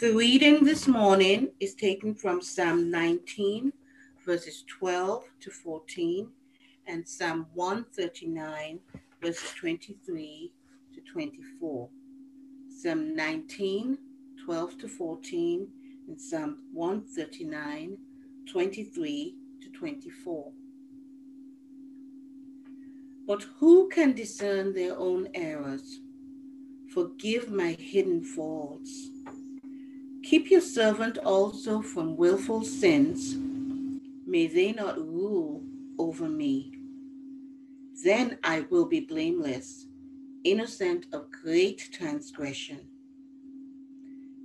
The reading this morning is taken from Psalm 19, verses 12 to 14, and Psalm 139, verses 23 to 24. Psalm 19, 12 to 14, and Psalm 139, 23 to 24. But who can discern their own errors? Forgive my hidden faults. Keep your servant also from willful sins. May they not rule over me. Then I will be blameless, innocent of great transgression.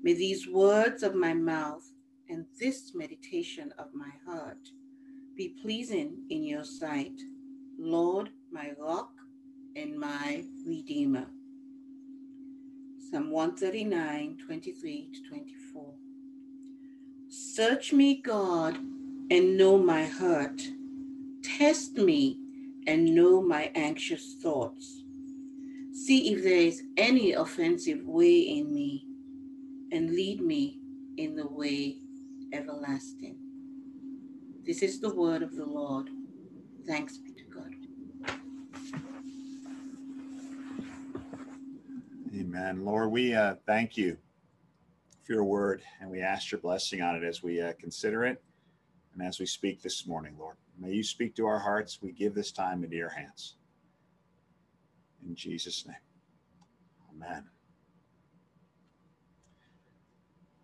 May these words of my mouth and this meditation of my heart be pleasing in your sight, Lord, my rock and my redeemer. Psalm 139, 23 to 24. Search me, God, and know my heart. Test me and know my anxious thoughts. See if there is any offensive way in me, and lead me in the way everlasting. This is the word of the Lord. Thanks Amen. Lord, we uh, thank you for your word and we ask your blessing on it as we uh, consider it and as we speak this morning, Lord. May you speak to our hearts. We give this time into your hands. In Jesus' name. Amen.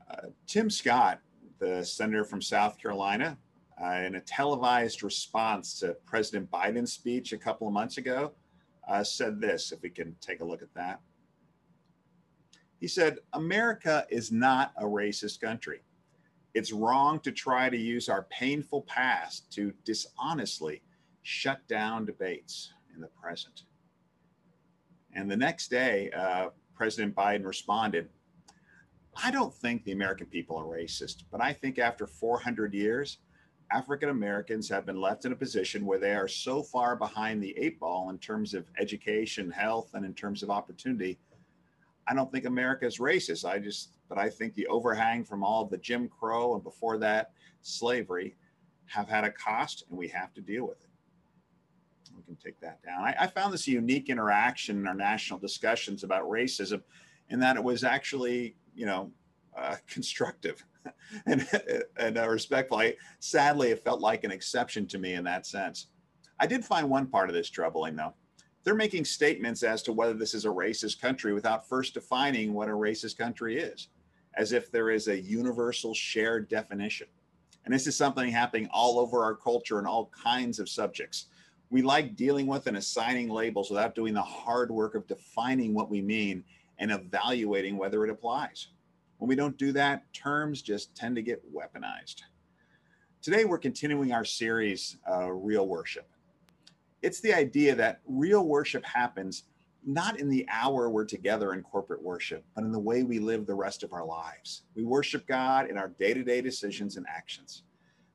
Uh, Tim Scott, the senator from South Carolina, uh, in a televised response to President Biden's speech a couple of months ago, uh, said this, if we can take a look at that. He said, America is not a racist country. It's wrong to try to use our painful past to dishonestly shut down debates in the present. And the next day, uh, President Biden responded, I don't think the American people are racist, but I think after 400 years, African Americans have been left in a position where they are so far behind the eight ball in terms of education, health, and in terms of opportunity I don't think America is racist. I just, but I think the overhang from all of the Jim Crow and before that slavery have had a cost and we have to deal with it. We can take that down. I, I found this a unique interaction in our national discussions about racism in that it was actually, you know, uh, constructive and, and uh, respectful. I, sadly, it felt like an exception to me in that sense. I did find one part of this troubling, though they're making statements as to whether this is a racist country without first defining what a racist country is, as if there is a universal shared definition. And this is something happening all over our culture in all kinds of subjects. We like dealing with and assigning labels without doing the hard work of defining what we mean and evaluating whether it applies. When we don't do that, terms just tend to get weaponized. Today, we're continuing our series, uh, Real Worship it's the idea that real worship happens not in the hour we're together in corporate worship, but in the way we live the rest of our lives. We worship God in our day to day decisions and actions.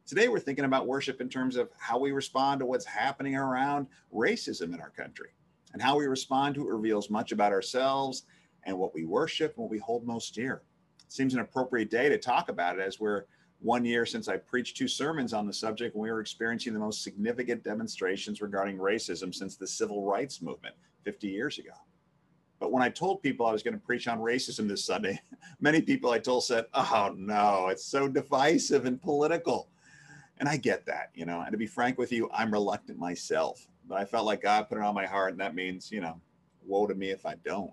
Today, we're thinking about worship in terms of how we respond to what's happening around racism in our country. And how we respond to it reveals much about ourselves and what we worship and what we hold most dear. It seems an appropriate day to talk about it as we're one year since I preached two sermons on the subject, and we were experiencing the most significant demonstrations regarding racism since the civil rights movement 50 years ago. But when I told people I was going to preach on racism this Sunday, many people I told said, Oh, no, it's so divisive and political. And I get that, you know, and to be frank with you, I'm reluctant myself, but I felt like God put it on my heart, and that means, you know, woe to me if I don't.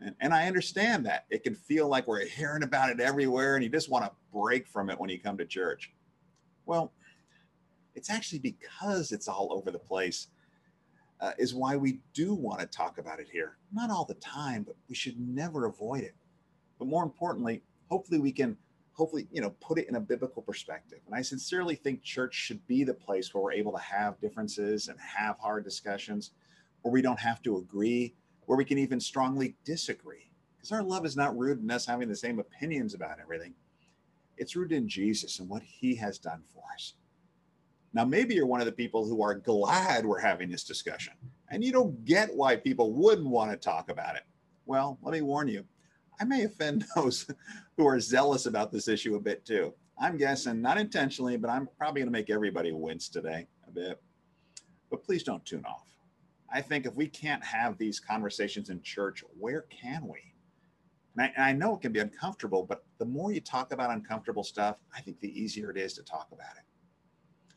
And, and I understand that it can feel like we're hearing about it everywhere and you just want to break from it when you come to church. Well, it's actually because it's all over the place uh, is why we do want to talk about it here. Not all the time, but we should never avoid it. But more importantly, hopefully we can hopefully you know put it in a biblical perspective and i sincerely think church should be the place where we're able to have differences and have hard discussions where we don't have to agree where we can even strongly disagree. Because our love is not rooted in us having the same opinions about everything. It's rooted in Jesus and what he has done for us. Now, maybe you're one of the people who are glad we're having this discussion and you don't get why people wouldn't want to talk about it. Well, let me warn you, I may offend those who are zealous about this issue a bit too. I'm guessing, not intentionally, but I'm probably going to make everybody wince today a bit. But please don't tune off. I think if we can't have these conversations in church, where can we? And I, I, know it can be uncomfortable, but the more you talk about uncomfortable stuff, I think the easier it is to talk about it.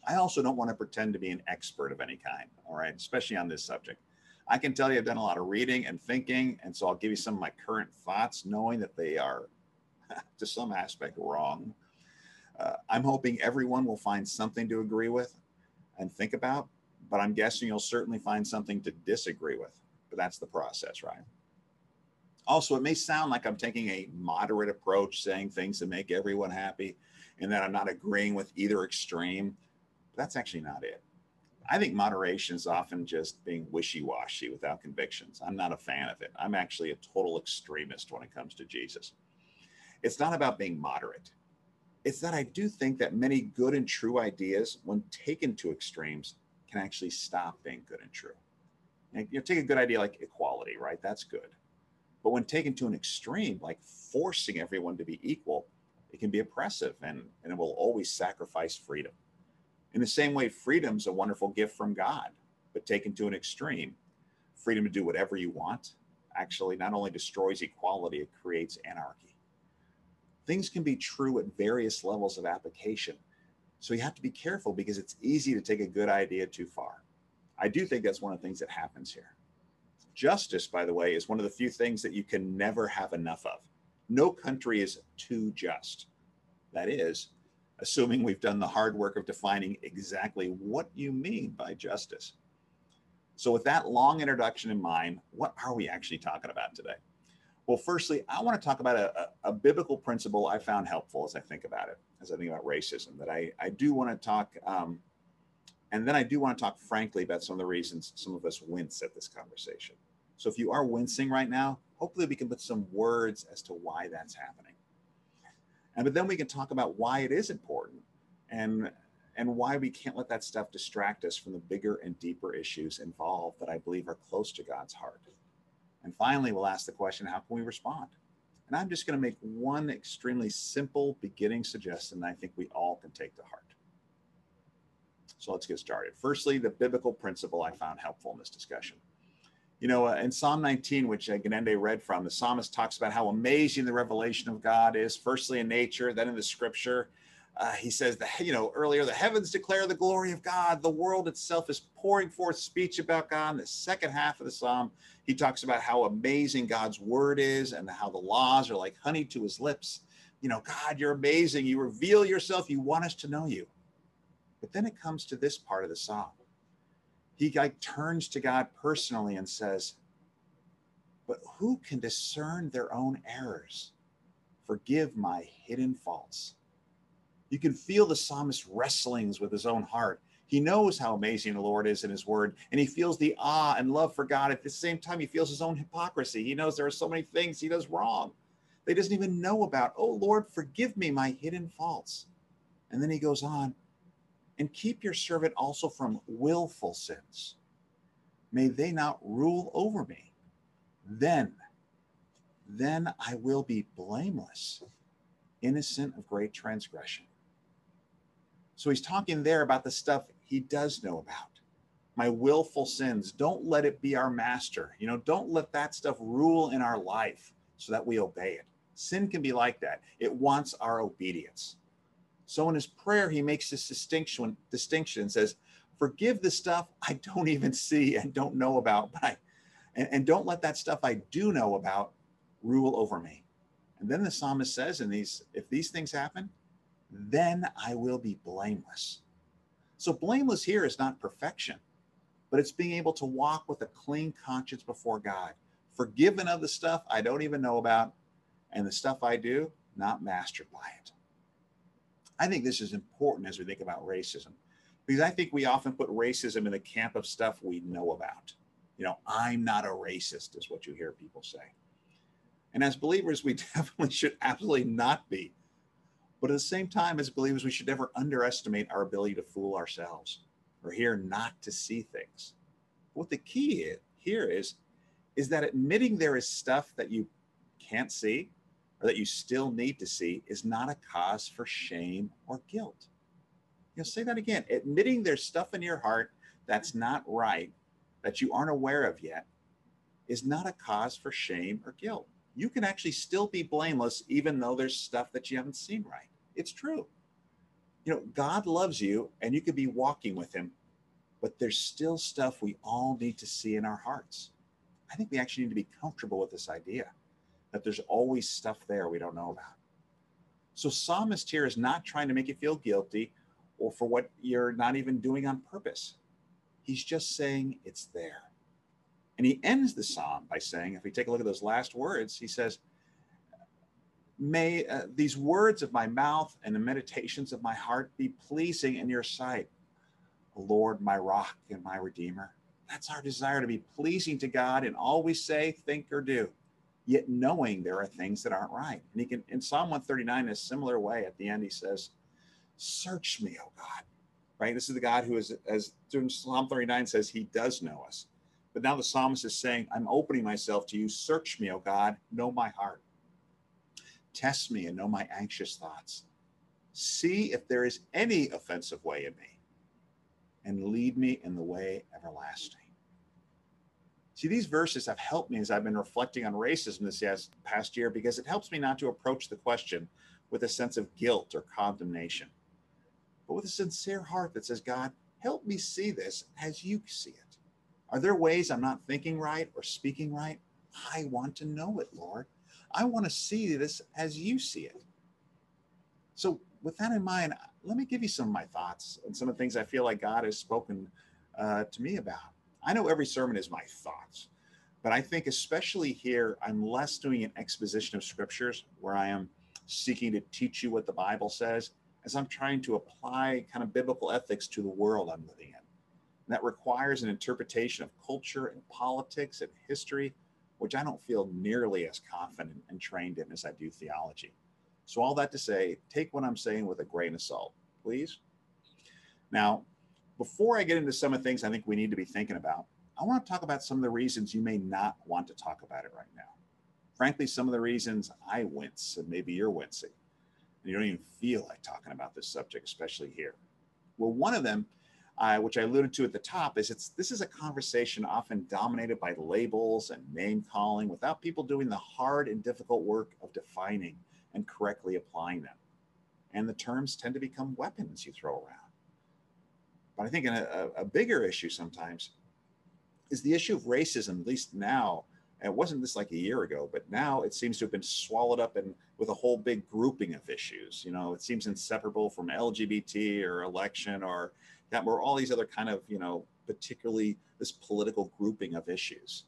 I also don't want to pretend to be an expert of any kind, all right, especially on this subject. I can tell you I've done a lot of reading and thinking, and so I'll give you some of my current thoughts, knowing that they are to some aspect wrong. Uh, I'm hoping everyone will find something to agree with and think about, but I'm guessing you'll certainly find something to disagree with. But that's the process, right? Also, it may sound like I'm taking a moderate approach, saying things to make everyone happy, and that I'm not agreeing with either extreme. But that's actually not it. I think moderation is often just being wishy washy without convictions. I'm not a fan of it. I'm actually a total extremist when it comes to Jesus. It's not about being moderate, it's that I do think that many good and true ideas, when taken to extremes, can actually stop being good and true. And, you know, take a good idea like equality, right? That's good. But when taken to an extreme, like forcing everyone to be equal, it can be oppressive and, and it will always sacrifice freedom. In the same way, freedom's a wonderful gift from God, but taken to an extreme, freedom to do whatever you want actually not only destroys equality, it creates anarchy. Things can be true at various levels of application. So you have to be careful because it's easy to take a good idea too far. I do think that's one of the things that happens here. Justice, by the way, is one of the few things that you can never have enough of. No country is too just. That is, assuming we've done the hard work of defining exactly what you mean by justice. So, with that long introduction in mind, what are we actually talking about today? Well, firstly, I want to talk about a, a, a biblical principle I found helpful as I think about it, as I think about racism, that I, I do want to talk, um, and then I do want to talk frankly about some of the reasons some of us wince at this conversation. So, if you are wincing right now, hopefully we can put some words as to why that's happening. And but then we can talk about why it is important and and why we can't let that stuff distract us from the bigger and deeper issues involved that I believe are close to God's heart. And finally, we'll ask the question, how can we respond? And I'm just going to make one extremely simple beginning suggestion that I think we all can take to heart. So let's get started. Firstly, the biblical principle I found helpful in this discussion. You know, uh, in Psalm 19, which uh, Genende read from, the psalmist talks about how amazing the revelation of God is, firstly in nature, then in the scripture. Uh, he says that, you know, earlier, the heavens declare the glory of God. The world itself is pouring forth speech about God. In the second half of the psalm, he talks about how amazing God's word is and how the laws are like honey to his lips. You know, God, you're amazing. You reveal yourself. You want us to know you. But then it comes to this part of the psalm he like turns to God personally and says, But who can discern their own errors? Forgive my hidden faults. You can feel the psalmist wrestlings with his own heart. He knows how amazing the Lord is in his word, and he feels the awe and love for God. At the same time, he feels his own hypocrisy. He knows there are so many things he does wrong that he doesn't even know about. Oh, Lord, forgive me my hidden faults. And then he goes on, and keep your servant also from willful sins. May they not rule over me. Then, then I will be blameless, innocent of great transgression. So he's talking there about the stuff he does know about. My willful sins. Don't let it be our master. You know, don't let that stuff rule in our life so that we obey it. Sin can be like that. It wants our obedience. So in his prayer, he makes this distinction, distinction and says, forgive the stuff I don't even see and don't know about, but I, and, and don't let that stuff I do know about rule over me. And then the psalmist says, in these, if these things happen, then I will be blameless. So blameless here is not perfection, but it's being able to walk with a clean conscience before God, forgiven of the stuff I don't even know about, and the stuff I do, not mastered by it. I think this is important as we think about racism because I think we often put racism in the camp of stuff we know about. You know, I'm not a racist, is what you hear people say. And as believers, we definitely should absolutely not be. But at the same time, as believers, we should never underestimate our ability to fool ourselves or here not to see things. What the key here is, is that admitting there is stuff that you can't see or that you still need to see is not a cause for shame or guilt. You'll say that again. Admitting there's stuff in your heart that's not right, that you aren't aware of yet, is not a cause for shame or guilt. You can actually still be blameless even though there's stuff that you haven't seen right. It's true. You know, God loves you and you could be walking with him, but there's still stuff we all need to see in our hearts. I think we actually need to be comfortable with this idea that there's always stuff there we don't know about. So, psalmist here is not trying to make you feel guilty or for what you're not even doing on purpose. He's just saying it's there. And he ends the psalm by saying, if we take a look at those last words, he says, May uh, these words of my mouth and the meditations of my heart be pleasing in your sight, Lord, my rock and my redeemer. That's our desire to be pleasing to God in all we say, think, or do yet knowing there are things that aren't right. And he can, in Psalm 139, in a similar way, at the end, he says, Search me, O God. Right? This is the God who is, as during Psalm 39 says, he does know us. But now the psalmist is saying, I'm opening myself to you. Search me, O God. Know my heart. Test me and know my anxious thoughts. See if there is any offensive way in me, and lead me in the way everlasting. See, these verses have helped me as I've been reflecting on racism this past year because it helps me not to approach the question with a sense of guilt or condemnation, but with a sincere heart that says, God, help me see this as you see it. Are there ways I'm not thinking right or speaking right? I want to know it, Lord. I want to see this as you see it. So, with that in mind, let me give you some of my thoughts and some of the things I feel like God has spoken uh, to me about. I know every sermon is my thoughts, but I think especially here, I'm less doing an exposition of scriptures where I am seeking to teach you what the Bible says, as I'm trying to apply kind of biblical ethics to the world I'm living in. And that requires an interpretation of culture and politics and history, which I don't feel nearly as confident and trained in as I do theology. So, all that to say, take what I'm saying with a grain of salt, please. Now, before I get into some of the things I think we need to be thinking about, I want to talk about some of the reasons you may not want to talk about it right now. Frankly, some of the reasons I wince, and maybe you're wincing, and you don't even feel like talking about this subject, especially here. Well, one of them, uh, which I alluded to at the top, is it's this is a conversation often dominated by labels and name calling without people doing the hard and difficult work of defining and correctly applying them. And the terms tend to become weapons you throw around. But I think a, a bigger issue sometimes is the issue of racism, at least now. And it wasn't this like a year ago, but now it seems to have been swallowed up in with a whole big grouping of issues. You know, it seems inseparable from LGBT or election or that or all these other kind of, you know, particularly this political grouping of issues.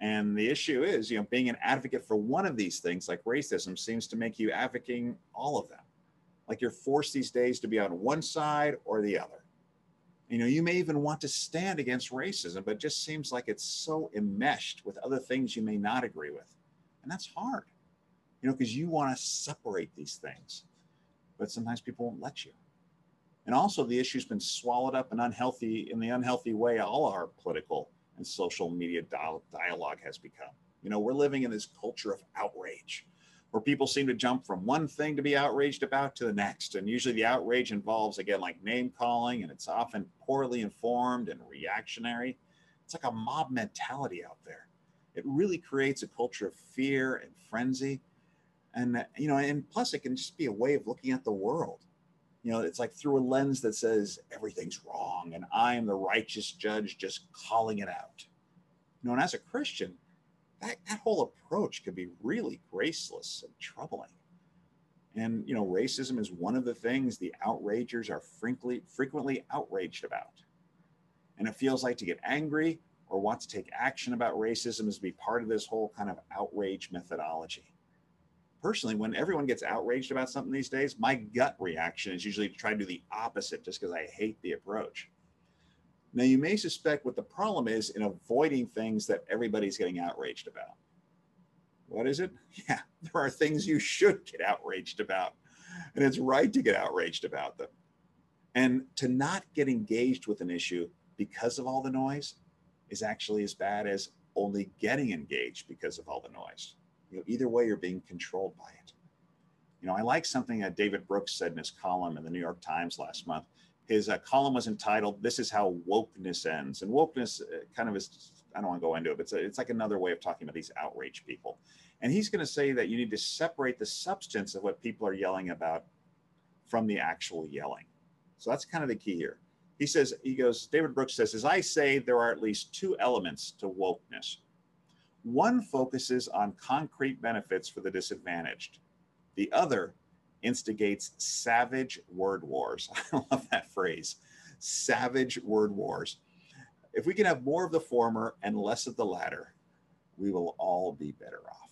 And the issue is, you know, being an advocate for one of these things, like racism, seems to make you advocating all of them. Like you're forced these days to be on one side or the other. You know, you may even want to stand against racism, but it just seems like it's so enmeshed with other things you may not agree with. And that's hard, you know, because you want to separate these things, but sometimes people won't let you. And also, the issue's been swallowed up and unhealthy in the unhealthy way all our political and social media dialogue has become. You know, we're living in this culture of outrage where people seem to jump from one thing to be outraged about to the next. And usually the outrage involves, again, like name calling, and it's often poorly informed and reactionary. It's like a mob mentality out there. It really creates a culture of fear and frenzy. And, uh, you know, and plus it can just be a way of looking at the world. You know, it's like through a lens that says everything's wrong and I am the righteous judge just calling it out. You know, and as a Christian, that, that whole approach could be really graceless and troubling. And, you know, racism is one of the things the outragers are frequently, frequently outraged about. And it feels like to get angry or want to take action about racism is to be part of this whole kind of outrage methodology. Personally, when everyone gets outraged about something these days, my gut reaction is usually to try to do the opposite just because I hate the approach. Now, you may suspect what the problem is in avoiding things that everybody's getting outraged about. What is it? Yeah, there are things you should get outraged about, and it's right to get outraged about them. And to not get engaged with an issue because of all the noise is actually as bad as only getting engaged because of all the noise. You know, either way, you're being controlled by it. You know, I like something that David Brooks said in his column in the New York Times last month. His uh, column was entitled "This is how wokeness ends," and wokeness uh, kind of is. I don't want to go into it, but it's, a, it's like another way of talking about these outrage people. And he's going to say that you need to separate the substance of what people are yelling about from the actual yelling. So that's kind of the key here. He says, he goes, David Brooks says, as I say, there are at least two elements to wokeness. One focuses on concrete benefits for the disadvantaged. The other instigates savage word wars. I love that phrase savage word wars. If we can have more of the former and less of the latter, we will all be better off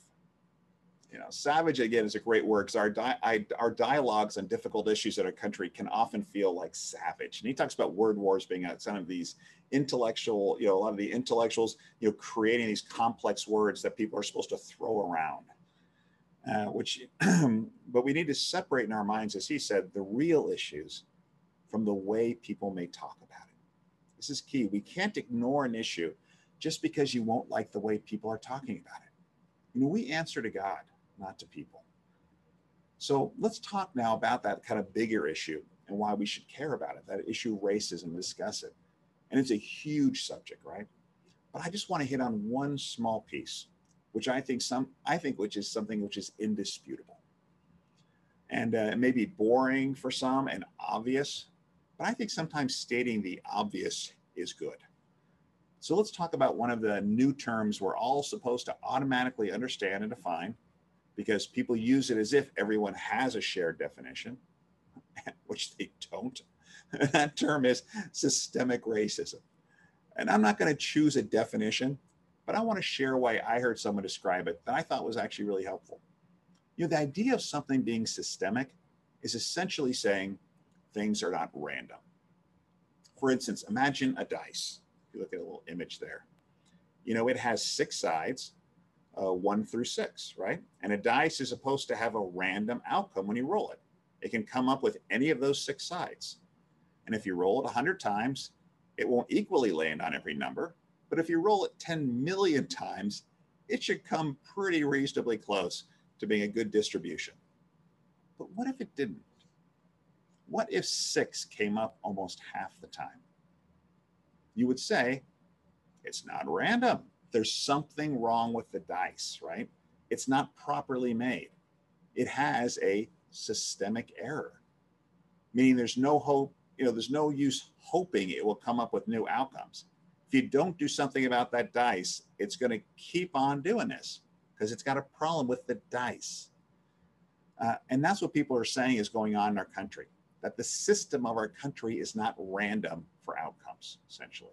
you know, savage again is a great word because our di- I, our dialogues on difficult issues in our country can often feel like savage. And he talks about word wars being a, some of these intellectual, you know, a lot of the intellectuals, you know, creating these complex words that people are supposed to throw around. Uh, which, but we need to separate in our minds, as he said, the real issues from the way people may talk about it. This is key. We can't ignore an issue just because you won't like the way people are talking about it. You know, we answer to God not to people. So let's talk now about that kind of bigger issue and why we should care about it, that issue racism, discuss it. And it's a huge subject, right? But I just want to hit on one small piece, which I think some I think which is something which is indisputable. And uh, it may be boring for some and obvious, but I think sometimes stating the obvious is good. So let's talk about one of the new terms we're all supposed to automatically understand and define because people use it as if everyone has a shared definition, which they don't. that term is systemic racism. And I'm not going to choose a definition, but I want to share why I heard someone describe it that I thought was actually really helpful. You know, the idea of something being systemic is essentially saying things are not random. For instance, imagine a dice. If you look at a little image there, you know, it has six sides uh, one through six, right? And a dice is supposed to have a random outcome when you roll it. It can come up with any of those six sides. And if you roll it 100 times, it won't equally land on every number. But if you roll it 10 million times, it should come pretty reasonably close to being a good distribution. But what if it didn't? What if six came up almost half the time? You would say, it's not random there's something wrong with the dice, right? It's not properly made. It has a systemic error, meaning there's no hope, you know, there's no use hoping it will come up with new outcomes. If you don't do something about that dice, it's going to keep on doing this because it's got a problem with the dice. Uh, and that's what people are saying is going on in our country that the system of our country is not random for outcomes, essentially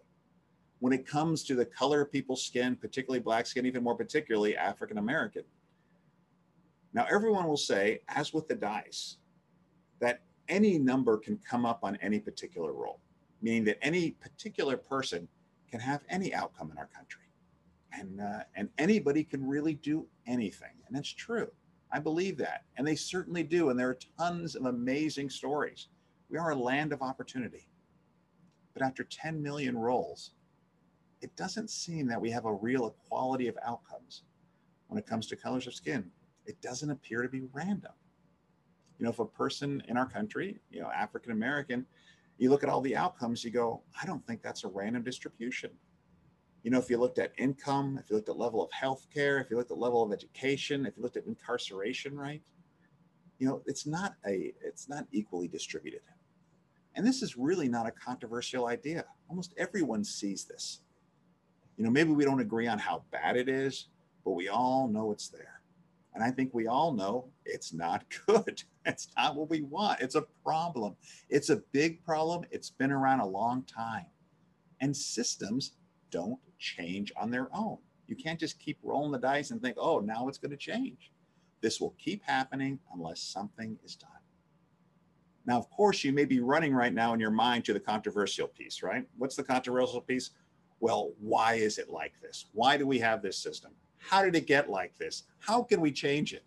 when it comes to the color of people's skin, particularly black skin, even more particularly African American. Now, everyone will say, as with the dice, that any number can come up on any particular roll, meaning that any particular person can have any outcome in our country. And, uh, and anybody can really do anything. And it's true. I believe that. And they certainly do. And there are tons of amazing stories. We are a land of opportunity. But after 10 million rolls, it doesn't seem that we have a real equality of outcomes when it comes to colors of skin. It doesn't appear to be random. You know, if a person in our country, you know, African American, you look at all the outcomes, you go, I don't think that's a random distribution. You know, if you looked at income, if you looked at level of health care, if you looked at level of education, if you looked at incarceration rate, you know, it's not a it's not equally distributed. And this is really not a controversial idea. Almost everyone sees this. You know, maybe we don't agree on how bad it is, but we all know it's there. And I think we all know it's not good. It's not what we want. It's a problem. It's a big problem. It's been around a long time. And systems don't change on their own. You can't just keep rolling the dice and think, oh, now it's going to change. This will keep happening unless something is done. Now, of course, you may be running right now in your mind to the controversial piece, right? What's the controversial piece? well, why is it like this? Why do we have this system? How did it get like this? How can we change it?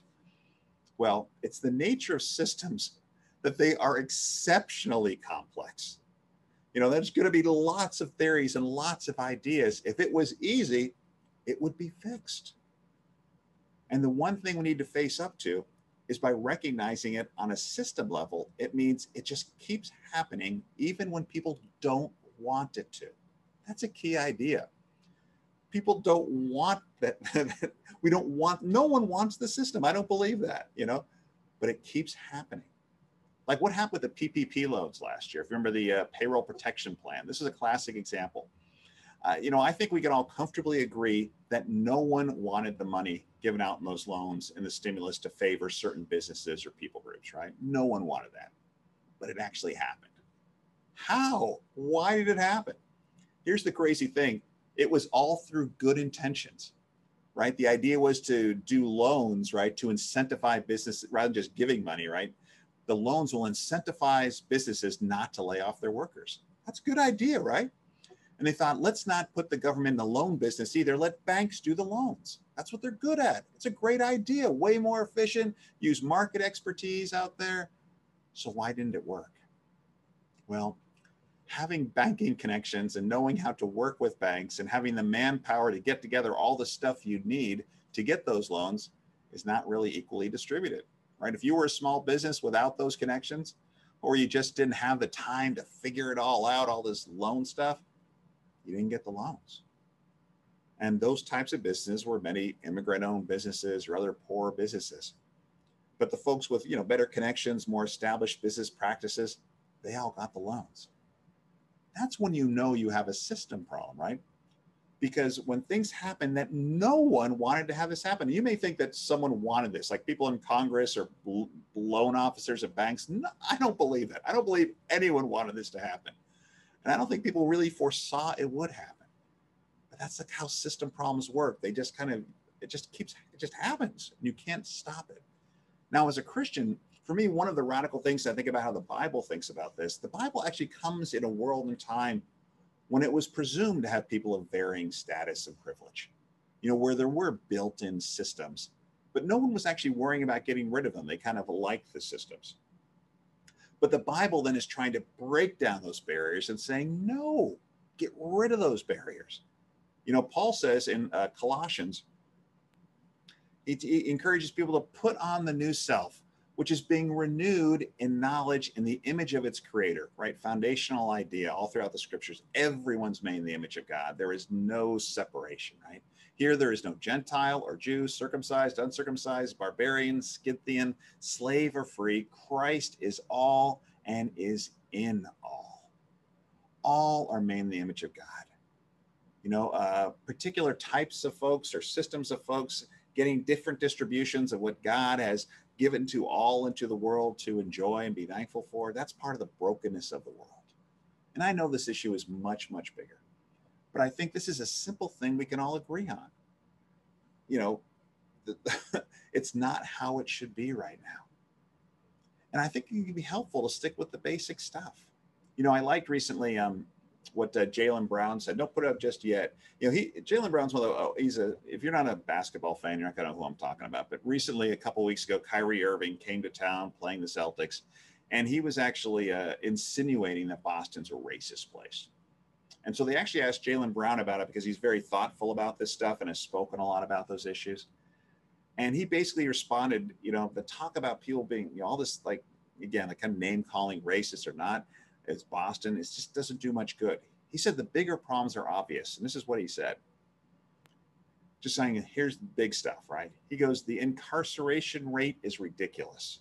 Well, it's the nature of systems that they are exceptionally complex. You know, there's going to be lots of theories and lots of ideas. If it was easy, it would be fixed. And the one thing we need to face up to is by recognizing it on a system level, it means it just keeps happening even when people don't want it to. That's a key idea. People don't want that. we don't want, no one wants the system. I don't believe that, you know, but it keeps happening. Like what happened with the PPP loans last year? If you remember the uh, payroll protection plan, this is a classic example. Uh, you know, I think we can all comfortably agree that no one wanted the money given out in those loans and the stimulus to favor certain businesses or people groups, right? No one wanted that, but it actually happened. How? Why did it happen? Here's the crazy thing it was all through good intentions, right? The idea was to do loans, right, to incentivize business rather than just giving money, right? The loans will incentivize businesses not to lay off their workers. That's a good idea, right? And they thought, let's not put the government in the loan business either. Let banks do the loans. That's what they're good at. It's a great idea, way more efficient, use market expertise out there. So why didn't it work? Well, having banking connections and knowing how to work with banks and having the manpower to get together all the stuff you need to get those loans is not really equally distributed, right? If you were a small business without those connections, or you just didn't have the time to figure it all out, all this loan stuff, you didn't get the loans. And those types of businesses were many immigrant owned businesses or other poor businesses. But the folks with you know better connections, more established business practices, they all got the loans. That's when you know you have a system problem, right? Because when things happen that no one wanted to have this happen, you may think that someone wanted this, like people in Congress or loan officers of banks. No, I don't believe that. I don't believe anyone wanted this to happen. And I don't think people really foresaw it would happen. But that's like how system problems work. They just kind of, it just keeps, it just happens. You can't stop it. Now, as a Christian, for me, one of the radical things I think about how the Bible thinks about this, the Bible actually comes in a world and time when it was presumed to have people of varying status and privilege, you know, where there were built in systems, but no one was actually worrying about getting rid of them. They kind of liked the systems. But the Bible then is trying to break down those barriers and saying, no, get rid of those barriers. You know, Paul says in uh, Colossians, it encourages people to put on the new self, which is being renewed in knowledge in the image of its creator, right? Foundational idea all throughout the scriptures. Everyone's made in the image of God. There is no separation, right? Here, there is no Gentile or Jew, circumcised, uncircumcised, barbarian, Scythian, slave or free. Christ is all and is in all. All are made in the image of God. You know, uh, particular types of folks or systems of folks getting different distributions of what God has given to all into the world to enjoy and be thankful for. That's part of the brokenness of the world. And I know this issue is much, much bigger. But I think this is a simple thing we can all agree on. You know, it's not how it should be right now. And I think it can be helpful to stick with the basic stuff. You know, I liked recently um, what uh, Jaylen Brown said. Don't put it up just yet. You know, he Jaylen Brown's one of the, oh, he's a. If you're not a basketball fan, you're not gonna know who I'm talking about. But recently, a couple weeks ago, Kyrie Irving came to town playing the Celtics, and he was actually uh, insinuating that Boston's a racist place. And so they actually asked Jaylen Brown about it because he's very thoughtful about this stuff and has spoken a lot about those issues. And he basically responded, you know, the talk about people being, you know, all this like, again, the kind of name calling racist or not, as Boston, it just doesn't do much good. He said the bigger problems are obvious. And this is what he said. Just saying, here's the big stuff, right? He goes, the incarceration rate is ridiculous.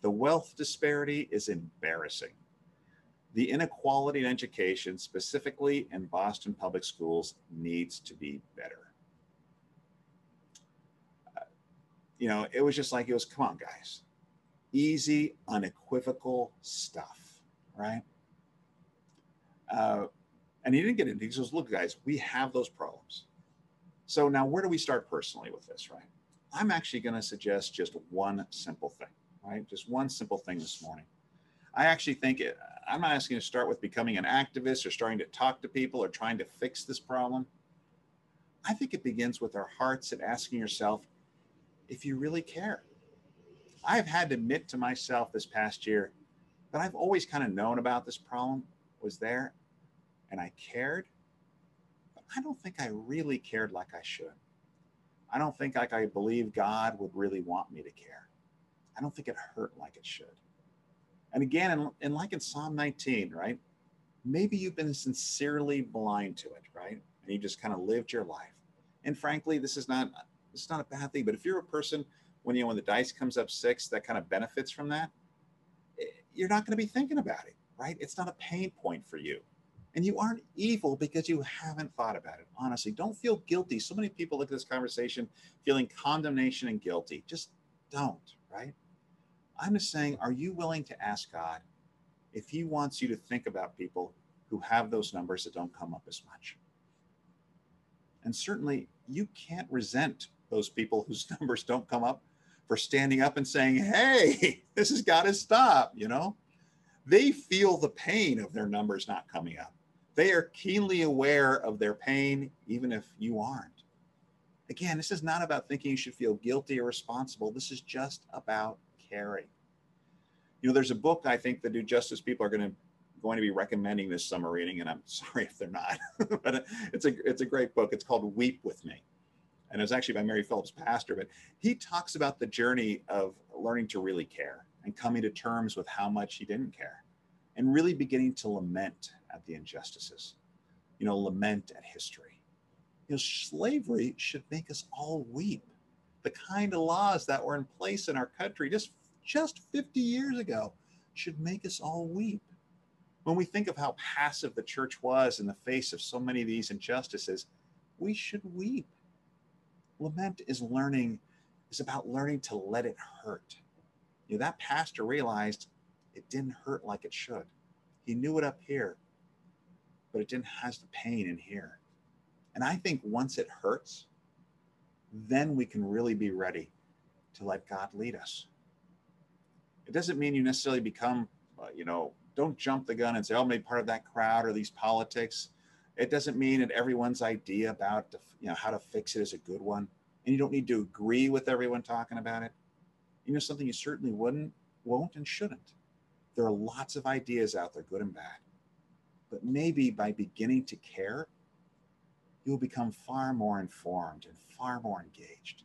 The wealth disparity is embarrassing the inequality in education, specifically in Boston public schools, needs to be better. Uh, you know, it was just like, it was, come on, guys. Easy, unequivocal stuff, right? Uh, and he didn't get into He says, look, guys, we have those problems. So now where do we start personally with this, right? I'm actually going to suggest just one simple thing, right? Just one simple thing this morning. I actually think it, I'm not asking you to start with becoming an activist or starting to talk to people or trying to fix this problem. I think it begins with our hearts and asking yourself if you really care. I've had to admit to myself this past year that I've always kind of known about this problem was there and I cared, but I don't think I really cared like I should. I don't think like I believe God would really want me to care. I don't think it hurt like it should. And again, and, like in Psalm 19, right? Maybe you've been sincerely blind to it, right? And you just kind of lived your life. And frankly, this is not this is not a bad thing. But if you're a person when you know when the dice comes up six that kind of benefits from that, you're not going to be thinking about it, right? It's not a pain point for you. And you aren't evil because you haven't thought about it. Honestly, don't feel guilty. So many people look at this conversation feeling condemnation and guilty. Just don't, right? I'm just saying, are you willing to ask God if He wants you to think about people who have those numbers that don't come up as much? And certainly, you can't resent those people whose numbers don't come up for standing up and saying, hey, this has got to stop, you know? They feel the pain of their numbers not coming up. They are keenly aware of their pain, even if you aren't. Again, this is not about thinking you should feel guilty or responsible. This is just about caring. You know, there's a book I think the New Justice people are going to going to be recommending this summer reading, and I'm sorry if they're not, but it's a it's a great book. It's called Weep with Me, and it was actually by Mary Phillips Pastor. But he talks about the journey of learning to really care and coming to terms with how much he didn't care, and really beginning to lament at the injustices, you know, lament at history. You know, slavery should make us all weep. The kind of laws that were in place in our country just, just 50 years ago should make us all weep. When we think of how passive the church was in the face of so many of these injustices, we should weep. Lament is learning, is about learning to let it hurt. You know, that pastor realized it didn't hurt like it should. He knew it up here, but it didn't has the pain in here. And I think once it hurts, then we can really be ready to let God lead us. It doesn't mean you necessarily become, uh, you know, don't jump the gun and say, "Oh, I'm part of that crowd or these politics." It doesn't mean that everyone's idea about you know how to fix it is a good one, and you don't need to agree with everyone talking about it. You know something you certainly wouldn't, won't, and shouldn't. There are lots of ideas out there, good and bad. But maybe by beginning to care, you'll become far more informed and far more engaged.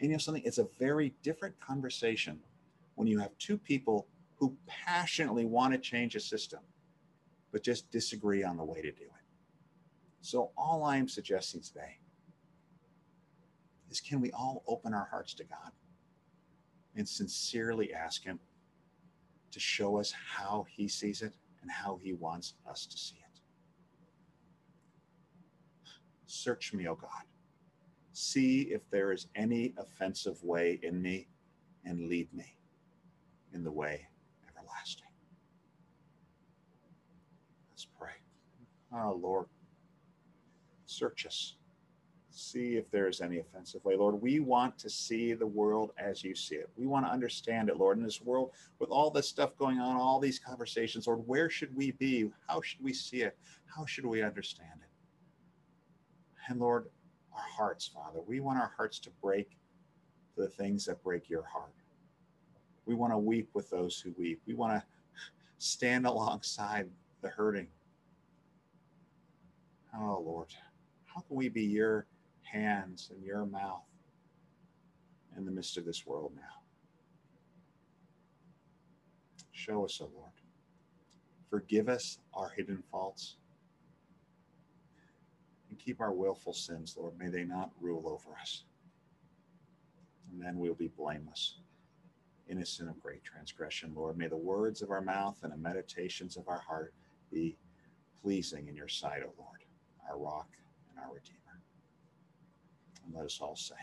And you know something? It's a very different conversation when you have two people who passionately want to change a system, but just disagree on the way to do it. So, all I am suggesting today is can we all open our hearts to God and sincerely ask Him to show us how He sees it and how he wants us to see it. Search me, O God. See if there is any offensive way in me and lead me in the way everlasting. Let's pray. Oh, Lord, search us see if there is any offensive way. Lord, we want to see the world as you see it. We want to understand it, Lord, in this world with all this stuff going on, all these conversations, Lord, where should we be? How should we see it? How should we understand it? And Lord, our hearts, Father, we want our hearts to break for the things that break your heart. We want to weep with those who weep. We want to stand alongside the hurting. Oh, Lord, how can we be your hands and your mouth in the midst of this world now. Show us, O oh Lord. Forgive us our hidden faults and keep our willful sins, Lord. May they not rule over us. And then we'll be blameless, innocent of great transgression, Lord. May the words of our mouth and the meditations of our heart be pleasing in your sight, O Lord, our rock redeemer. And let us all say,